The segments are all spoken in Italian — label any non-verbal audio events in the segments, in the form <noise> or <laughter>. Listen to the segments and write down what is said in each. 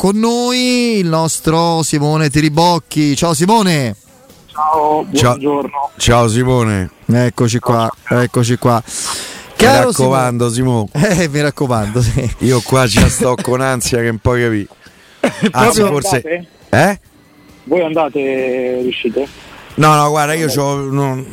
con noi il nostro Simone Tiribocchi. Ciao Simone. Ciao, buongiorno. Ciao, ciao Simone. Eccoci qua, eccoci qua. Caro mi raccomando, Simone. <laughs> Eh, mi raccomando, sì. Io qua già sto con ansia che un po' capì. Anzi, forse. Andate? Eh? Voi andate, riuscite? No, no, guarda, io non,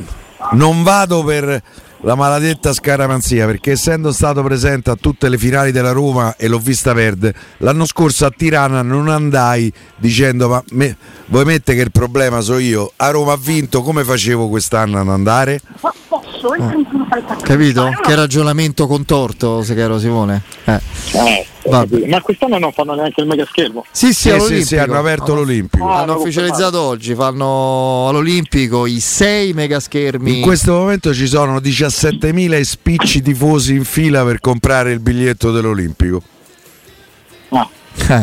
non vado per la maledetta scaramanzia perché essendo stato presente a tutte le finali della Roma e l'ho vista perdere l'anno scorso a Tirana non andai dicendo ma me, vuoi mettere che il problema so io a Roma ha vinto come facevo quest'anno ad andare. Capito? che ragionamento contorto se caro Simone. Eh. Eh, ma quest'anno non fanno neanche il mega schermo. Sì sì, sì, sì, sì hanno aperto no. l'Olimpico. Ah, hanno ufficializzato oggi fanno all'Olimpico i sei mega schermi. In questo momento ci sono 17.000 spicci tifosi in fila per comprare il biglietto dell'Olimpico. Ah,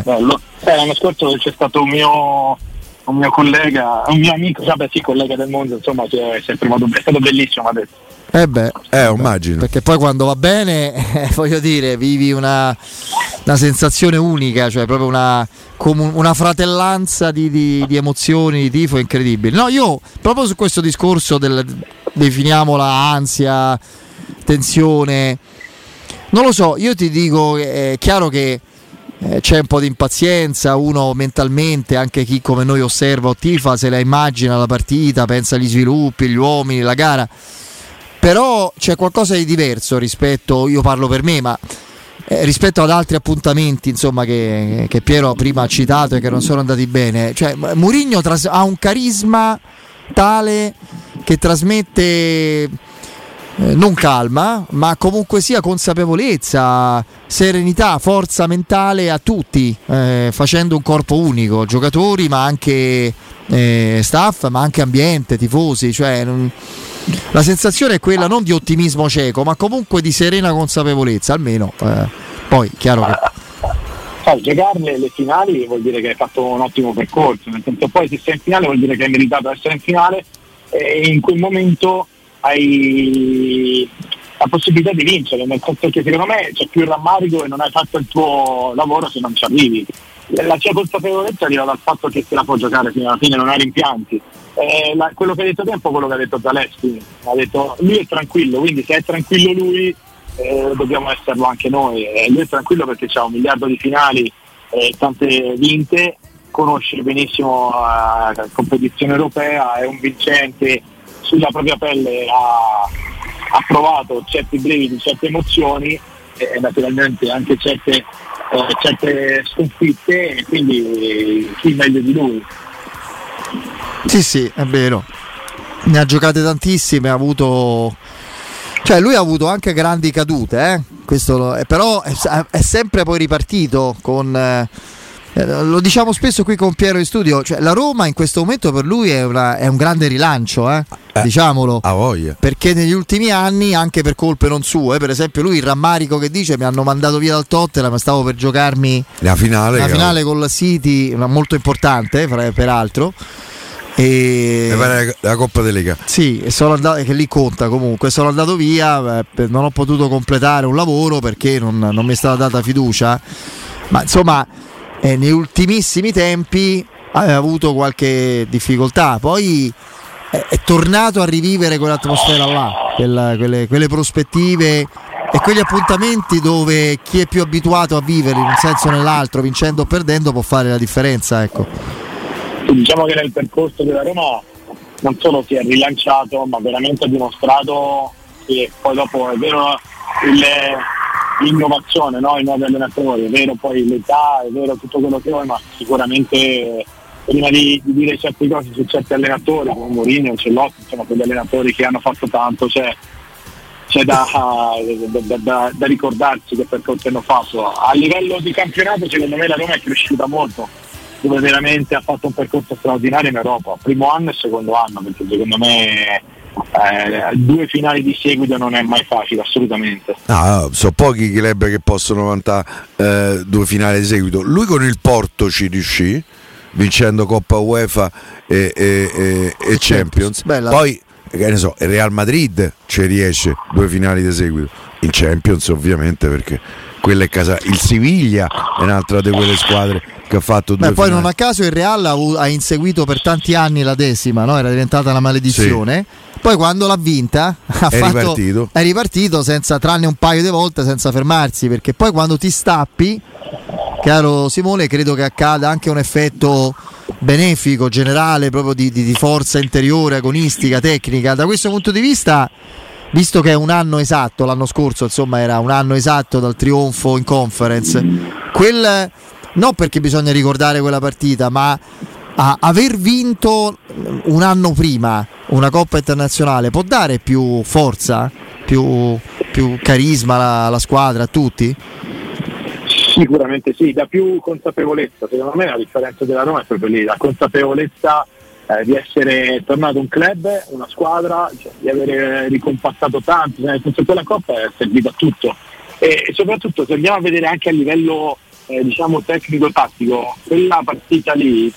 bello. Eh, l'anno scorso c'è stato un mio un mio collega, un mio amico, vabbè sì, collega del mondo, insomma, è, sempre, è stato bellissimo, ha detto. Eh beh, eh, immagino. Perché poi quando va bene, <laughs> eh, voglio dire, vivi una, una, sensazione unica, cioè proprio una, una fratellanza di, di, di, emozioni, di tifo incredibile. No, io proprio su questo discorso del, definiamola ansia, tensione, non lo so, io ti dico, è chiaro che eh, c'è un po' di impazienza, uno mentalmente, anche chi come noi osserva o tifa, se la immagina la partita, pensa agli sviluppi, gli uomini, la gara però c'è qualcosa di diverso rispetto, io parlo per me, ma eh, rispetto ad altri appuntamenti insomma, che, che, Piero prima ha citato e che non sono andati bene. Cioè, Murigno tras- ha un carisma tale che trasmette eh, non calma, ma comunque sia consapevolezza, serenità, forza mentale a tutti, eh, facendo un corpo unico, giocatori ma anche eh, staff, ma anche ambiente, tifosi. Cioè, non la sensazione è quella non di ottimismo cieco, ma comunque di serena consapevolezza, almeno. Eh, poi, chiaro che... Sai, giocarle le finali vuol dire che hai fatto un ottimo percorso, nel senso poi se sei in finale vuol dire che hai meritato essere in finale e in quel momento hai la possibilità di vincere, nel senso che secondo me c'è più rammarico e non hai fatto il tuo lavoro se non ci arrivi. La tua consapevolezza arriva dal fatto che se la può giocare fino alla fine, non hai rimpianti eh, la, quello che ha detto te è quello che ha detto Zaleschi, ha detto lui è tranquillo, quindi se è tranquillo lui eh, dobbiamo esserlo anche noi. Eh, lui è tranquillo perché ha un miliardo di finali e tante vinte, conosce benissimo la competizione europea, è un vincente, sulla propria pelle ha, ha provato certi brividi, certe emozioni e naturalmente anche certe, eh, certe sconfitte e quindi chi meglio di lui. Sì, sì, è vero. Ne ha giocate tantissime, ha avuto... Cioè lui ha avuto anche grandi cadute, eh? Questo, però è, è, sempre poi ripartito con... Eh, lo diciamo spesso qui con Piero in studio, cioè la Roma in questo momento per lui è, una, è un grande rilancio, eh? Eh, diciamolo. A voglia. Perché negli ultimi anni, anche per colpe non sue, per esempio lui il rammarico che dice mi hanno mandato via dal Tottenham, stavo per giocarmi la finale, la finale con la City, molto importante peraltro e... La Coppa delle Lega. Sì, sono andato, che lì conta comunque. Sono andato via, eh, non ho potuto completare un lavoro perché non, non mi è stata data fiducia. Ma insomma, eh, negli ultimissimi tempi aveva avuto qualche difficoltà. Poi è tornato a rivivere quell'atmosfera là, quella, quelle, quelle prospettive e quegli appuntamenti dove chi è più abituato a vivere in un senso o nell'altro, vincendo o perdendo, può fare la differenza. Ecco diciamo che nel percorso della Roma non solo si è rilanciato ma veramente ha dimostrato che poi dopo è vero il, l'innovazione, no? i nuovi allenatori, è vero poi l'età, è vero tutto quello che vuoi, ma sicuramente prima di, di, dire certe cose su certi allenatori come Mourinho, Cellotti, insomma quegli allenatori che hanno fatto tanto, c'è, c'è da, da, da, da, ricordarsi che percorso hanno fatto. A livello di campionato secondo me la Roma è cresciuta molto dove veramente ha fatto un percorso straordinario in Europa, primo anno e secondo anno, perché secondo me eh, due finali di seguito non è mai facile, assolutamente. No, sono pochi i club che possono vantare eh, due finali di seguito. Lui con il Porto ci riuscì, vincendo Coppa UEFA e, e, e, e Champions. Bella. Poi, che ne so, il Real Madrid ci riesce due finali di seguito. Il Champions ovviamente perché quella è casa. Il Siviglia è un'altra di quelle squadre che ha fatto due Beh, poi non a caso il Real ha, inseguito per tanti anni la decima, no? era diventata una maledizione. Poi quando l'ha vinta <laughs> ha È fatto- ripartito. è ripartito senza, tranne un paio di volte senza fermarsi, perché poi quando ti stappi, caro Simone, credo che accada anche un effetto benefico, generale, proprio di, di- di forza interiore, agonistica, tecnica. Da questo punto di vista, visto che è un anno esatto, l'anno scorso insomma era un anno esatto dal trionfo in conference, quel, non perché bisogna ricordare quella partita, ma aver vinto un anno prima una Coppa internazionale può dare più forza, più, più carisma alla, alla squadra, a tutti? Sicuramente sì, da più consapevolezza. Secondo me la differenza della Roma è proprio lì, la consapevolezza eh, di essere tornato un club, una squadra, cioè, di aver ricompattato tanto, nel quella Coppa è servita a tutto. E, e soprattutto se andiamo a vedere anche a livello eh, diciamo tecnico-tattico, quella partita lì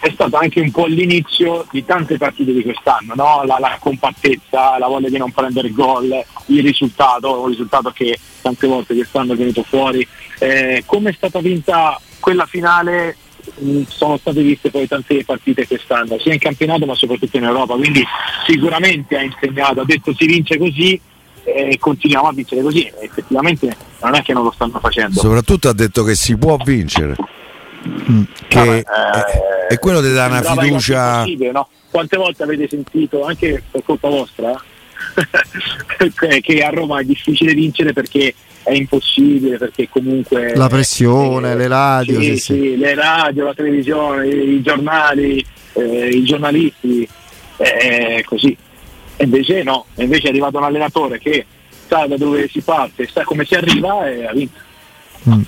è stata anche un po' l'inizio di tante partite di quest'anno, no? la, la compattezza, la voglia di non prendere gol, il risultato, un risultato che tante volte quest'anno è venuto fuori. Eh, come è stata vinta quella finale mh, sono state viste poi tante partite quest'anno, sia in campionato ma soprattutto in Europa, quindi sicuramente ha insegnato, ha detto si vince così e continuiamo a vincere così, effettivamente non è che non lo stanno facendo. Soprattutto ha detto che si può vincere. Che Vabbè, è, è quello di dare una fiducia. no? Quante volte avete sentito, anche per colpa vostra, <laughs> che- che a Roma è difficile vincere perché è impossibile, perché comunque... La pressione, le radio, sì, sì, sì. sì, le radio, la televisione, i giornali, eh, i giornalisti, eh, è così. E invece no, invece è arrivato un allenatore che sa da dove si parte, sa come si arriva e ha vinto. Mm.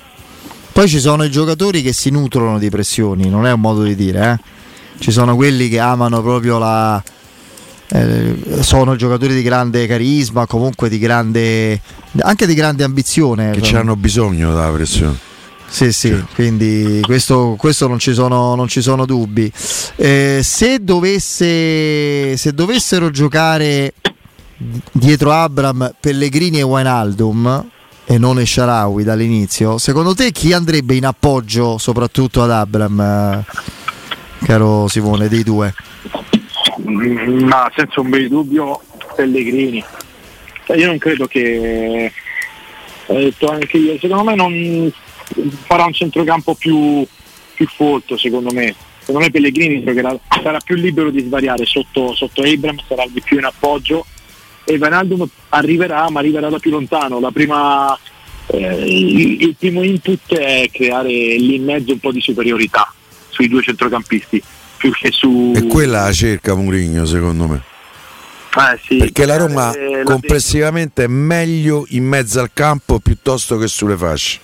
Poi ci sono i giocatori che si nutrono di pressioni, non è un modo di dire, eh. Ci sono quelli che amano proprio la. eh, sono giocatori di grande carisma, comunque di grande. anche di grande ambizione. Che Sono- ci hanno bisogno della pressione. Sì, sì, quindi questo, questo non, ci sono, non ci sono dubbi. Eh, se, dovesse, se dovessero giocare dietro Abram, Pellegrini e Wijnaldum e non Esharawi dall'inizio, secondo te chi andrebbe in appoggio soprattutto ad Abram, eh, caro Simone, dei due? Ma senza un bel dubbio Pellegrini. Cioè, io non credo che ho detto anche io secondo me non farà un centrocampo più, più folto secondo me. Secondo me Pellegrini sarà più libero di svariare sotto, sotto Abram sarà di più in appoggio e Vanaldum arriverà ma arriverà da più lontano la prima eh, il, il primo input è creare lì in mezzo un po' di superiorità sui due centrocampisti più che su E quella la cerca Mourinho, secondo me. eh, sì, Perché la Roma eh, complessivamente è meglio in mezzo al campo piuttosto che sulle fasce.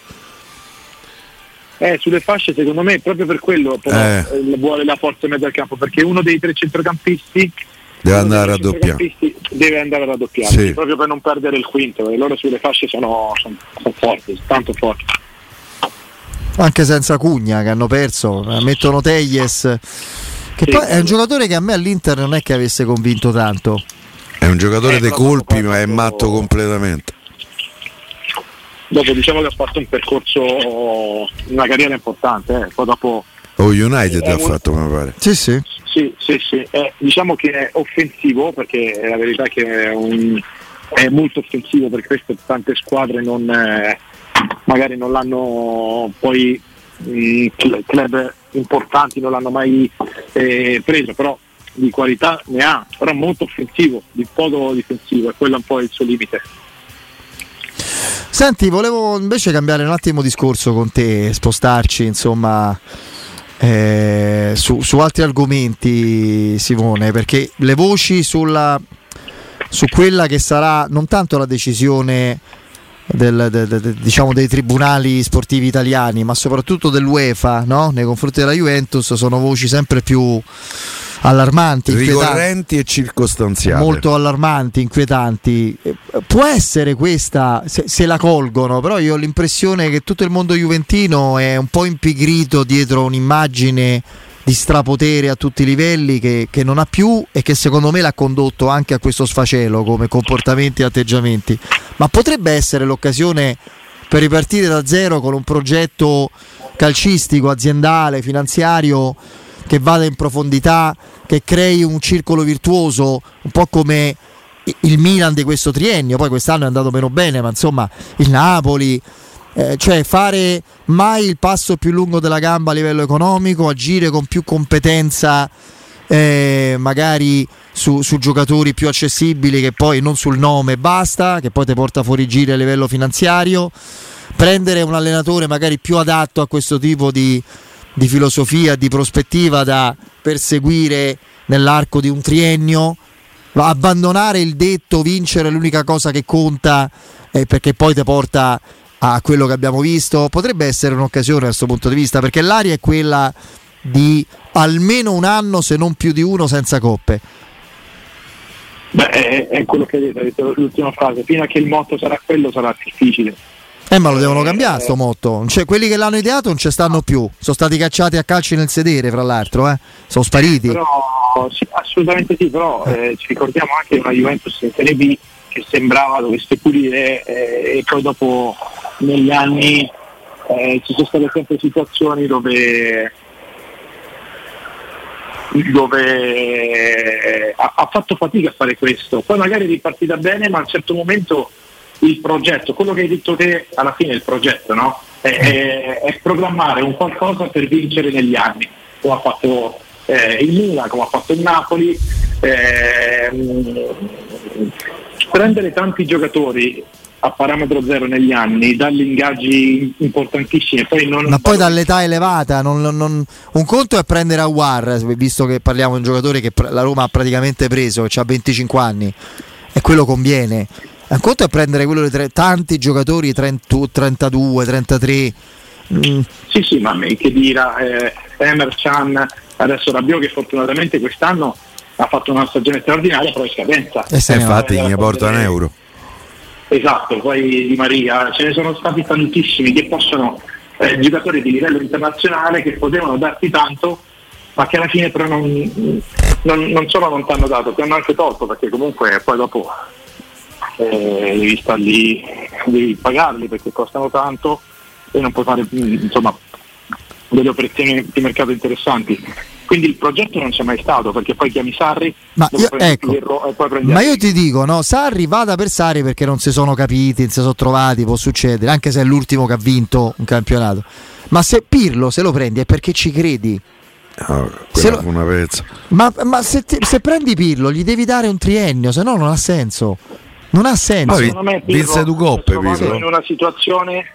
Eh, sulle fasce secondo me proprio per quello però, Eh. eh, vuole la forza in mezzo al campo perché uno dei tre centrocampisti Deve andare a raddoppiare. deve andare a raddoppiare Sì. proprio per non perdere il quinto e loro sulle fasce sono, sono- sono forti tanto forti Anche senza Cugna che hanno perso, eh, mettono Teyes. Che Sì. poi è un giocatore che a me all'Inter non è che avesse convinto tanto. È un giocatore Eh, dei colpi, ma è dopo- matto completamente. dopo diciamo che ha fatto un percorso una carriera importante eh. poi dopo O United È ha fatto, mi pare. Sì, sì. Sì, sì, sì. Eh, diciamo che è offensivo perché la verità è che è, un- è molto offensivo per questo tante squadre non, eh, magari non l'hanno poi mh, cl- club importanti non l'hanno mai eh, preso, però di qualità ne ha, però molto offensivo, di poco difensivo, e quello è un po' il suo limite. Senti, volevo invece cambiare un attimo discorso con te, spostarci insomma eh, su, su altri argomenti, Simone, perché le voci sulla, su quella che sarà non tanto la decisione del- de- de- de- diciamo dei tribunali sportivi italiani, ma soprattutto dell'UEFA no? nei confronti della Juventus sono voci sempre più allarmanti, Ricorrenti e circostanziali. molto allarmanti, inquietanti. Eh, Può essere questa, se, se la colgono, però io ho l'impressione che tutto il mondo juventino è un po' impigrito dietro un'immagine di strapotere a tutti i livelli che, che non ha più e che secondo me l'ha condotto anche a questo sfacelo come comportamenti e atteggiamenti. Ma potrebbe essere l'occasione per ripartire da zero con un progetto calcistico, aziendale, finanziario che vada in profondità, che crei un circolo virtuoso, un po' come il Milan di questo triennio, poi quest'anno è andato meno bene, ma insomma il Napoli, eh, cioè fare mai il passo più lungo della gamba a livello economico, agire con più competenza eh, magari su, su, giocatori più accessibili che poi non sul nome basta, che poi ti porta fuori giri a livello finanziario, prendere un allenatore magari più adatto a questo tipo di, di filosofia, di prospettiva da perseguire nell'arco di un triennio, abbandonare il detto vincere è l'unica cosa che conta eh, perché poi ti porta a quello che abbiamo visto, potrebbe essere un'occasione da questo punto di vista perché l'aria è quella di almeno un anno se non più di uno senza coppe. Beh, è, è quello che hai detto, l'ultima frase, fino a che il motto sarà quello sarà difficile. Eh, ma lo devono cambiare sto motto. Cioè, quelli che l'hanno ideato non ci stanno più. Sono stati cacciati a calci nel sedere, fra l'altro, eh. Sono spariti. Però, sì, assolutamente sì, però eh, ci ricordiamo anche una Juventus in Serie B che sembrava dovesse pulire eh, e poi dopo negli anni eh, ci sono state sempre situazioni dove dove ha, ha, fatto fatica a fare questo. Poi magari è ripartita bene, ma a un certo momento il progetto, quello che hai detto te alla fine il progetto, no? è, è, è, programmare un qualcosa per vincere negli anni, come ha fatto eh, il Milan, come ha fatto il Napoli. Eh, prendere tanti giocatori a parametro zero negli anni, dargli ingaggi importantissimi. Poi non... Ma poi dall'età elevata, non, non... un conto è prendere Awar, visto che parliamo di un giocatore che la Roma ha praticamente preso, che ha 25 anni, e quello conviene. Un conto è prendere quello di tre... tanti giocatori 30, 32, 33. Mm. Sì, sì, ma che dirà eh, Emer Chan, adesso Rabiot che fortunatamente quest'anno ha fatto una stagione straordinaria, però è scadenza. E se infatti ne porta un euro. Esatto, poi Di Maria, ce ne sono stati tantissimi che possono, eh, giocatori di livello internazionale che potevano darti tanto, ma che alla fine però non, non, non solo non ti hanno dato, ti hanno anche tolto perché comunque poi dopo eh, devi star lì, devi pagarli perché costano tanto e non puoi fare insomma delle operazioni di mercato interessanti. Quindi il progetto non c'è mai stato perché poi chiami Sarri ma io, ecco, e poi prendi ma io ti dico, no, Sarri vada per Sarri perché non si sono capiti, non si sono trovati, può succedere, anche se è l'ultimo che ha vinto un campionato. Ma se Pirlo se lo prendi è perché ci credi. Se lo, una pezza. Ma, ma se, ti, se, prendi Pirlo gli devi dare un triennio, se no non ha senso. Non ha senso. Secondo me Pirlo, due coppe Pirlo. in una situazione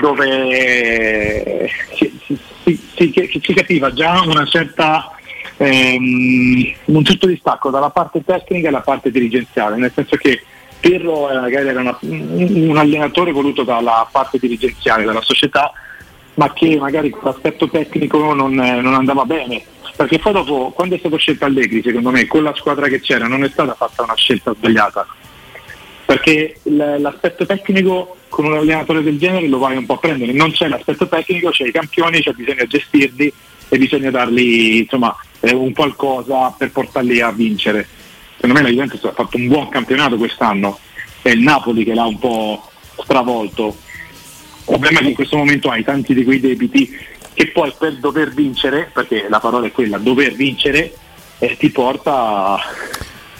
dove si, si, si, si capiva già una certa, ehm, un certo distacco dalla parte tecnica e dalla parte dirigenziale, nel senso che Pirlo eh, magari era una, un allenatore voluto dalla parte dirigenziale della società, ma che magari con l'aspetto tecnico non, non andava bene. Perché poi dopo, quando è stato scelto Allegri, secondo me, con la squadra che c'era, non è stata fatta una scelta sbagliata perché l'aspetto tecnico con un allenatore del genere lo vai un po' a prendere, non c'è l'aspetto tecnico, c'è i campioni, c'è bisogno gestirli e bisogna dargli insomma, eh, un qualcosa per portarli a vincere. Secondo me la Juventus ha fatto un buon campionato quest'anno, è il Napoli che l'ha un po' stravolto. Il problema è che in questo momento hai tanti di quei debiti che poi per dover vincere, perché la parola è quella, dover vincere, eh, ti porta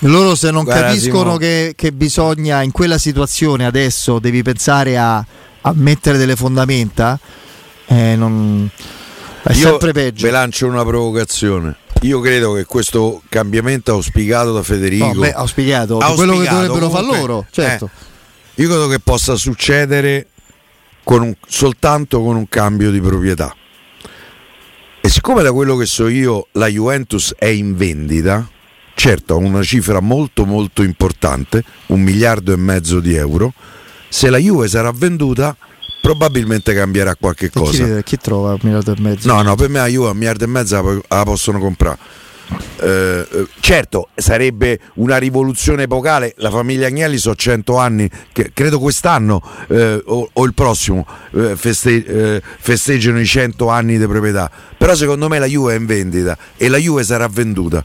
loro se non Guarda, capiscono che, che, bisogna in quella situazione adesso devi pensare a, a mettere delle fondamenta, eh, non... è Io sempre peggio. Vi lancio una provocazione. Io credo che questo cambiamento auspicato da Federico, no, beh, auspicato, auspicato quello che dovrebbero fare loro, certo. Eh, io credo che possa succedere con un, soltanto con un cambio di proprietà. E siccome da quello che so io la Juventus è in vendita, certo una cifra molto molto importante, un miliardo e mezzo di euro, se la Juve sarà venduta probabilmente cambierà qualche cosa. Chi, chi, trova un miliardo e mezzo? No, no, per me la Juve un miliardo e mezzo la, la possono comprare. Eh, eh, certo sarebbe una rivoluzione epocale la famiglia Agnelli so 100 anni che credo quest'anno eh, o, o, il prossimo eh, feste, eh, festeggiano i 100 anni di proprietà però secondo me la Juve è in vendita e la Juve sarà venduta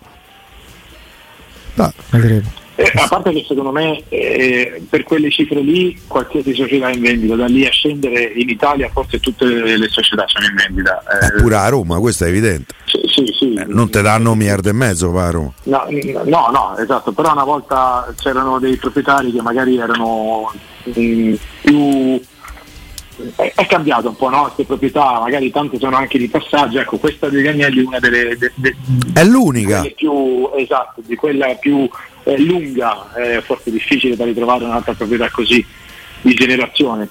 No, vedremo. Eh, a parte che secondo me eh, per quelle cifre lì qualsiasi società è in vendita, da lì a scendere in Italia forse tutte le società sono in vendita. Eh, pure a Roma, questo è evidente. Sì, sì, sì. Eh, non te danno un miliardo e mezzo a Roma. No, no, no, esatto, però una volta c'erano dei proprietari che magari erano mh, mm, più è, è, cambiato un po' no? queste proprietà, magari tante sono anche di passaggio, ecco questa degli Agnelli è una delle, de, de, è l'unica. più esatto, di quella più eh, lunga, è forse difficile da ritrovare un'altra proprietà così di generazione.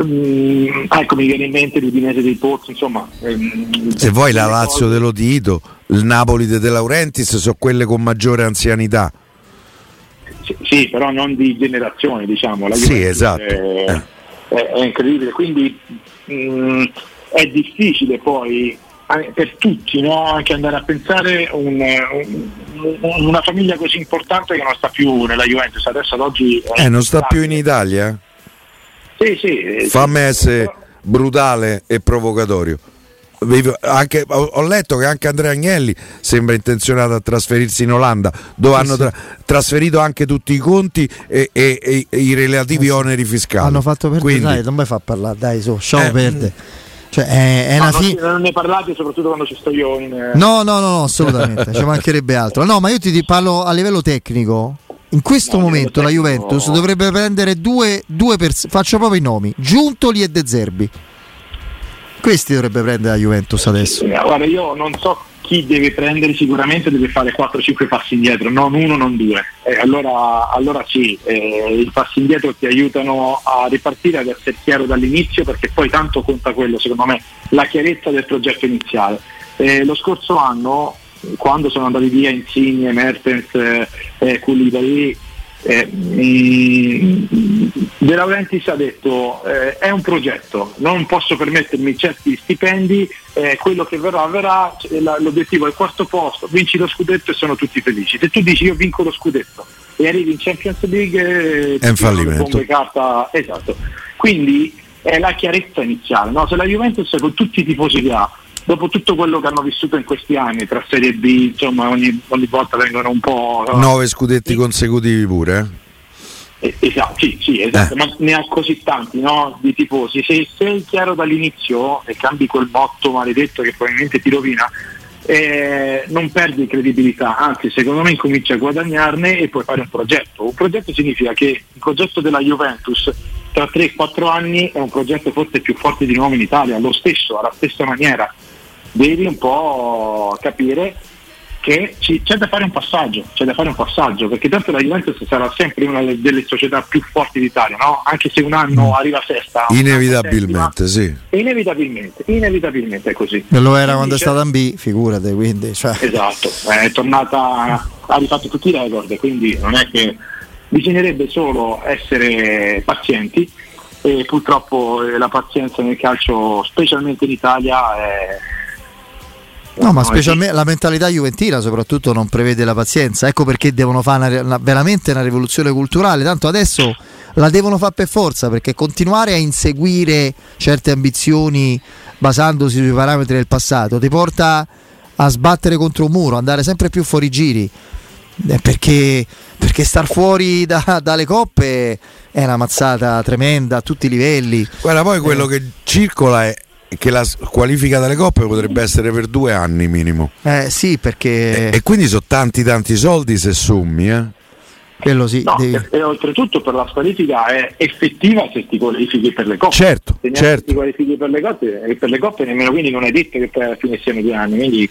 Mm, ecco mi viene in mente l'Udinese dei Pozzi insomma ehm, se vuoi la Lazio cose... dello Tito il Napoli di De Laurentiis sono quelle con maggiore anzianità. Sì, sì, però non di generazione diciamo la sì esatto. è, eh è, è incredibile, quindi mh, mm, è difficile poi per tutti no? anche andare a pensare un, un, una famiglia così importante che non sta più nella Juventus adesso ad oggi eh, non sta più in Italia? Sì, sì. Fammi essere brutale e provocatorio anche, ho letto che anche Andrea Agnelli sembra intenzionato a trasferirsi in Olanda, dove sì, hanno tra- trasferito anche tutti i conti e, e, e, e i relativi eh oneri fiscali. Hanno fatto perdere, Quindi, dai, non mi fa parlare, dai, so, lasciamo eh, perdere. Cioè, è, è no, una fi- non ne parlate soprattutto quando ci sto io in... Eh. No, no, no, no assolutamente, ci mancherebbe altro. No, ma io ti parlo a livello tecnico. In questo no, momento la Juventus dovrebbe prendere due, due pers- faccio proprio i nomi, Giuntoli e De Zerbi. Questi dovrebbe prendere la Juventus adesso. Guarda, io non so chi deve prendere, sicuramente deve fare 4-5 passi indietro, non uno, non due. Eh, allora, allora, sì, eh, i passi indietro ti aiutano a ripartire, ad essere chiaro dall'inizio, perché poi tanto conta quello, secondo me, la chiarezza del progetto iniziale. Eh, lo scorso anno, quando sono andati via Insigne, Mertens, eh, eh Koulibaly, eh, De Laurentiis ha detto eh, è un progetto, non posso permettermi certi stipendi, eh, quello che verrà verrà, l'obiettivo è il quarto posto, vinci lo scudetto e sono tutti felici. Se tu dici io vinco lo scudetto e arrivi in Champions League eh, è un fallimento. Carta, esatto. Quindi è la chiarezza iniziale, no? se la Juventus con tutti i tifosi che ha dopo tutto quello che hanno vissuto in questi anni tra Serie B, insomma ogni, ogni volta vengono un po'... Nove scudetti consecutivi pure? Eh, esatto, sì, sì, esatto, eh. ma ne ha così tanti no? di tifosi. Se sei chiaro dall'inizio e cambi quel motto maledetto che probabilmente ti rovina, eh, non perdi credibilità, anzi secondo me incominci a guadagnarne e puoi fare un progetto. Un progetto significa che il progetto della Juventus tra 3-4 anni è un progetto forse più forte di nuovo in Italia, lo stesso, alla stessa maniera. Devi un po' capire che ci, c'è da fare un passaggio, c'è da fare un passaggio, perché tanto la Juventus sarà sempre una delle società più forti d'Italia, no? Anche se un anno mm. arriva sesta. Inevitabilmente, settima, sì. Inevitabilmente, inevitabilmente è così. E lo era quando è stata in B, figurate, quindi. Cioè. Esatto, è tornata, ha rifatto tutti i record, quindi non è che bisognerebbe solo essere pazienti e purtroppo eh, la pazienza nel calcio, specialmente in Italia, è No, ma specialmente la mentalità juventina soprattutto non prevede la pazienza. Ecco perché devono fare una, una, veramente una rivoluzione culturale. Tanto adesso la devono fare per forza perché continuare a inseguire certe ambizioni basandosi sui parametri del passato ti porta a sbattere contro un muro, andare sempre più fuori giri. Eh, perché, perché star fuori da, dalle coppe è una mazzata tremenda a tutti i livelli. Guarda, poi quello eh. che circola è che la qualifica dalle coppe potrebbe essere per due anni minimo. Eh sì, perché... E, e quindi sono tanti tanti soldi se sommi, eh? Quello sì, no, devi... e, oltretutto per la squalifica è effettiva se ti qualifichi per le coppe. Certo, se certo. ti qualifichi per le coppe e per le coppe nemmeno quindi non è detto che poi alla fine siano due anni, quindi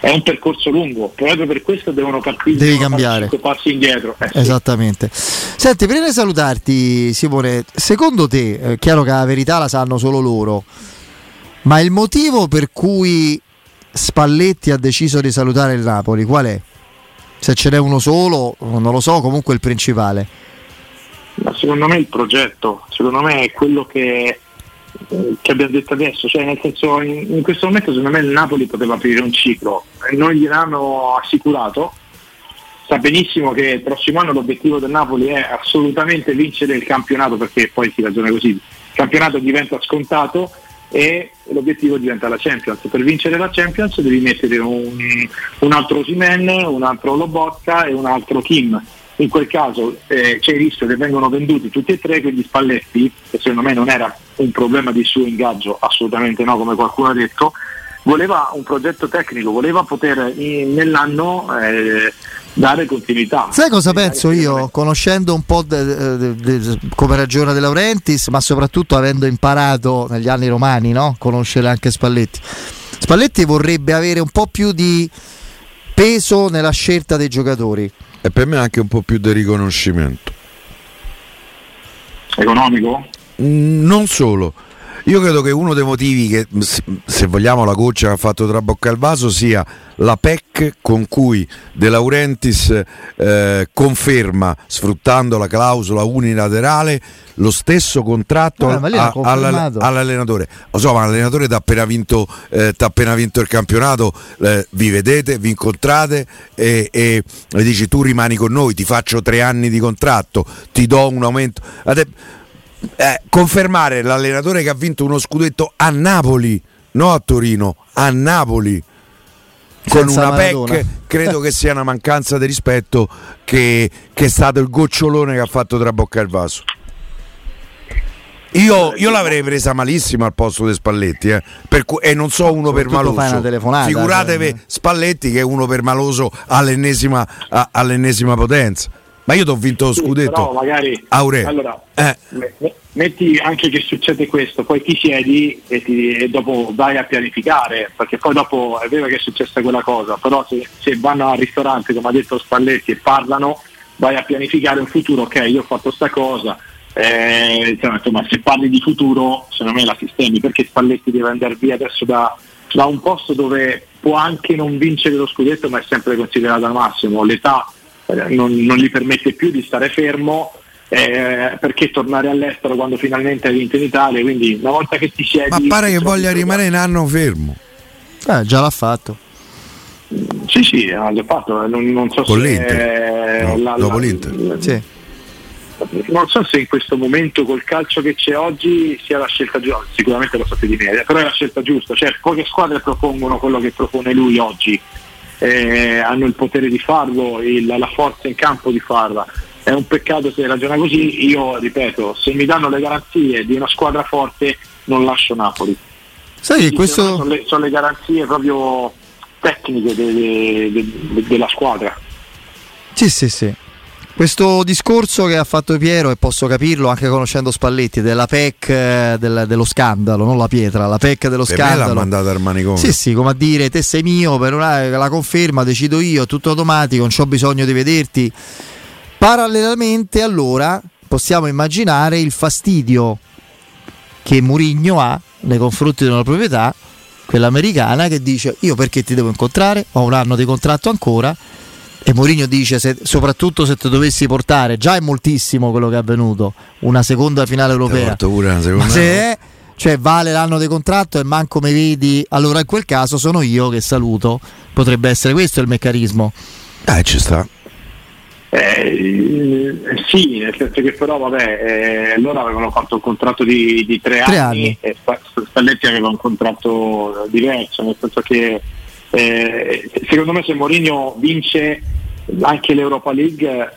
è un percorso lungo, proprio per questo devono partire devi cambiare passi indietro. Eh, Esattamente. Sì. Senti, prima di salutarti Simone, secondo te, è chiaro che la verità la sanno solo loro ma il motivo per cui Spalletti ha deciso di salutare il Napoli qual è? Se ce n'è uno solo, non lo so, comunque il principale. Ma secondo me il progetto, secondo me è quello che, che abbiamo detto adesso, cioè nel senso in, in, questo momento secondo me il Napoli poteva aprire un ciclo non gliel'hanno assicurato. Sa benissimo che il prossimo anno l'obiettivo del Napoli è assolutamente vincere il campionato perché poi si ragiona così, il campionato diventa scontato e l'obiettivo diventa la Champions. Per vincere la Champions devi mettere un, un altro Simen, un altro Lobotka e un altro Kim. in quel caso eh, c'è il rischio che vengano venduti tutti e tre, quindi Spalletti, che secondo me non era un problema di suo ingaggio, assolutamente no, come qualcuno ha detto, voleva un progetto tecnico, voleva poter in, nell'anno eh, dare continuità. Sai cosa penso io, conoscendo un po' de, de, de, come ragiona De Laurentiis, ma soprattutto avendo imparato negli anni romani, no? conoscere anche Spalletti. Spalletti vorrebbe avere un po' più di peso nella scelta dei giocatori e per me anche un po' più di riconoscimento. Economico? Mm, non solo. Io credo che uno dei motivi che, se vogliamo, la goccia che ha fatto trabocca il vaso sia la PEC con cui De Laurentiis eh, conferma, sfruttando la clausola unilaterale, lo stesso contratto ah, a, all, all'allenatore. Lo so, ma l'allenatore ti ha appena vinto, eh, appena vinto il campionato, eh, vi vedete, vi incontrate e, e, e, dici tu rimani con noi, ti faccio tre anni di contratto, ti do un aumento. Ade- eh, confermare l'allenatore che ha vinto uno scudetto a Napoli, no a Torino, a Napoli. Con Senza una PEC credo che sia una mancanza di rispetto che, che, è stato il gocciolone che ha fatto trabocca il vaso. Io, io, l'avrei presa malissimo al posto di Spalletti eh, cu- e non so uno per maloso. Figuratevi cioè. Spalletti che è uno per maloso all'ennesima, a, all'ennesima potenza. Ma io ti ho vinto lo sì, scudetto. Però magari Aure. Allora, eh. metti anche che succede questo, poi ti siedi e, ti, e, dopo vai a pianificare, perché poi dopo è vero che è successa quella cosa, però se, se vanno al ristorante, come ha detto Spalletti, e parlano, vai a pianificare un futuro, ok, io ho fatto questa cosa. Eh, insomma, se parli di futuro, secondo me la sistemi, perché Spalletti deve andare via adesso da, da un posto dove può anche non vincere lo scudetto, ma è sempre considerato al massimo. L'età non, non, gli permette più di stare fermo eh, perché tornare all'estero quando finalmente hai vinto in Italia quindi una volta che ti siedi ma pare che voglia rimanere un anno fermo. Eh, già l'ha fatto. Sì sì l'ha fatto non, non so con se l'Inter? no, la, dopo la, l'Inter? la, sì. non so se in questo momento col calcio che c'è oggi sia la scelta giusta sicuramente lo sapete di me però è la scelta giusta cioè poche squadre propongono quello che propone lui oggi eh, hanno il potere di farlo, il, la forza in campo di farla. È un peccato se ragiona così, io ripeto, se mi danno le garanzie di una squadra forte non lascio Napoli. Sai, questo... sono, le, sono le garanzie proprio tecniche de, de, de, della squadra. Sì, sì, sì. Questo discorso che ha fatto Piero, e posso capirlo anche conoscendo Spalletti, della PEC eh, del, dello scandalo, non la pietra, la PEC dello per scandalo. Me l'ha mandata al manicomio. Sì, sì, come a dire, te sei mio, per una, la conferma decido io, tutto automatico, non ho bisogno di vederti. Parallelamente allora possiamo immaginare il fastidio che Murigno ha nei confronti di una proprietà, quella americana, che dice io perché ti devo incontrare, ho un anno di contratto ancora e Mourinho dice, se, soprattutto se ti dovessi portare, già è moltissimo quello che è avvenuto, una seconda finale europea. Pure Ma se è, cioè vale l'anno di contratto e manco mi vedi, allora in quel caso sono io che saluto. Potrebbe essere questo il meccanismo. Eh, ci sta. Eh, sì, nel senso che però vabbè, eh, loro avevano fatto un contratto di, di tre, tre anni, anni, e Spalletti aveva un contratto diverso, nel senso che eh, secondo me se Mourinho vince anche l'Europa League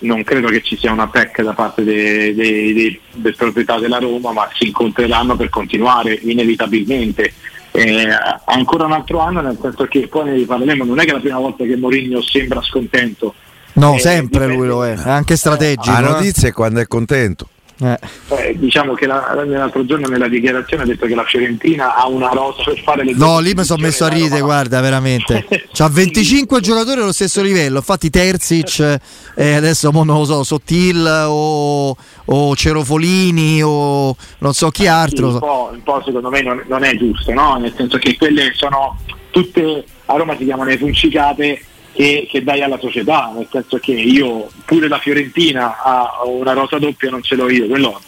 non credo che ci sia una PEC da parte delle de, de, de proprietà della Roma, ma si incontreranno per continuare inevitabilmente. Eh, ancora un altro anno, nel senso che poi ne riparleremo, non è che è la prima volta che Mourinho sembra scontento. No, eh, sempre dipende. lui lo è, è anche strategico. La notizia è quando è contento. Eh. Eh, diciamo che la, l'altro giorno nella dichiarazione ha detto che la Fiorentina ha una rosa per fare le No, lì mi sono messo a ridere, guarda, veramente. <laughs> C'ha 25 giocatori allo stesso livello, infatti Terzic, eh, adesso non lo so, Sottil o, o Cerofolini o non so chi altro. Sì, un, po', un, po', secondo me non, non, è giusto, no? nel senso che quelle sono tutte, a Roma si chiamano le funcicate che, che, dai alla società, nel senso che io pure la Fiorentina ha una rosa doppia non ce l'ho io, quello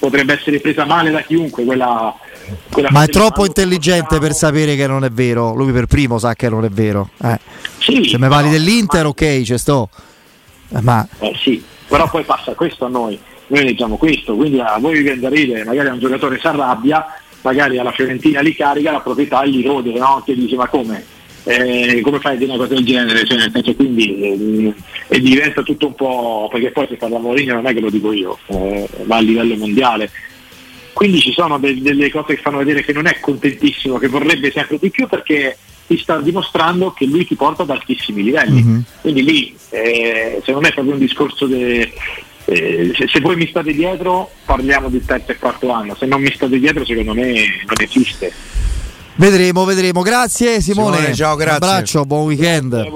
potrebbe essere presa male da chiunque quella, quella ma è troppo intelligente per sapere che non è vero. Lui per primo sa che non è vero eh. sì, se mi parli no, dell'Inter ma... ok ci sto. Eh, ma... Eh, sì, però poi passa questo a noi. Noi leggiamo questo quindi a voi vi viene da ridere magari un giocatore si arrabbia magari alla Fiorentina li carica la proprietà gli rode no? che dice ma come eh, come fai a dire una cosa del genere? Cioè, nel senso, quindi eh, diventa tutto un po', perché poi se parla Mourinho non è che lo dico io, eh, va a livello mondiale. Quindi ci sono de- delle cose che fanno vedere che non è contentissimo, che vorrebbe sempre di più perché ti sta dimostrando che lui ti porta ad altissimi livelli. Mm-hmm. Quindi lì, eh, secondo me è proprio un discorso de- eh, se, se, voi mi state dietro parliamo del terzo e quarto anno, se non mi state dietro secondo me non esiste. Vedremo, vedremo. Grazie Simone. Simone ciao, grazie. Un abbraccio, buon weekend.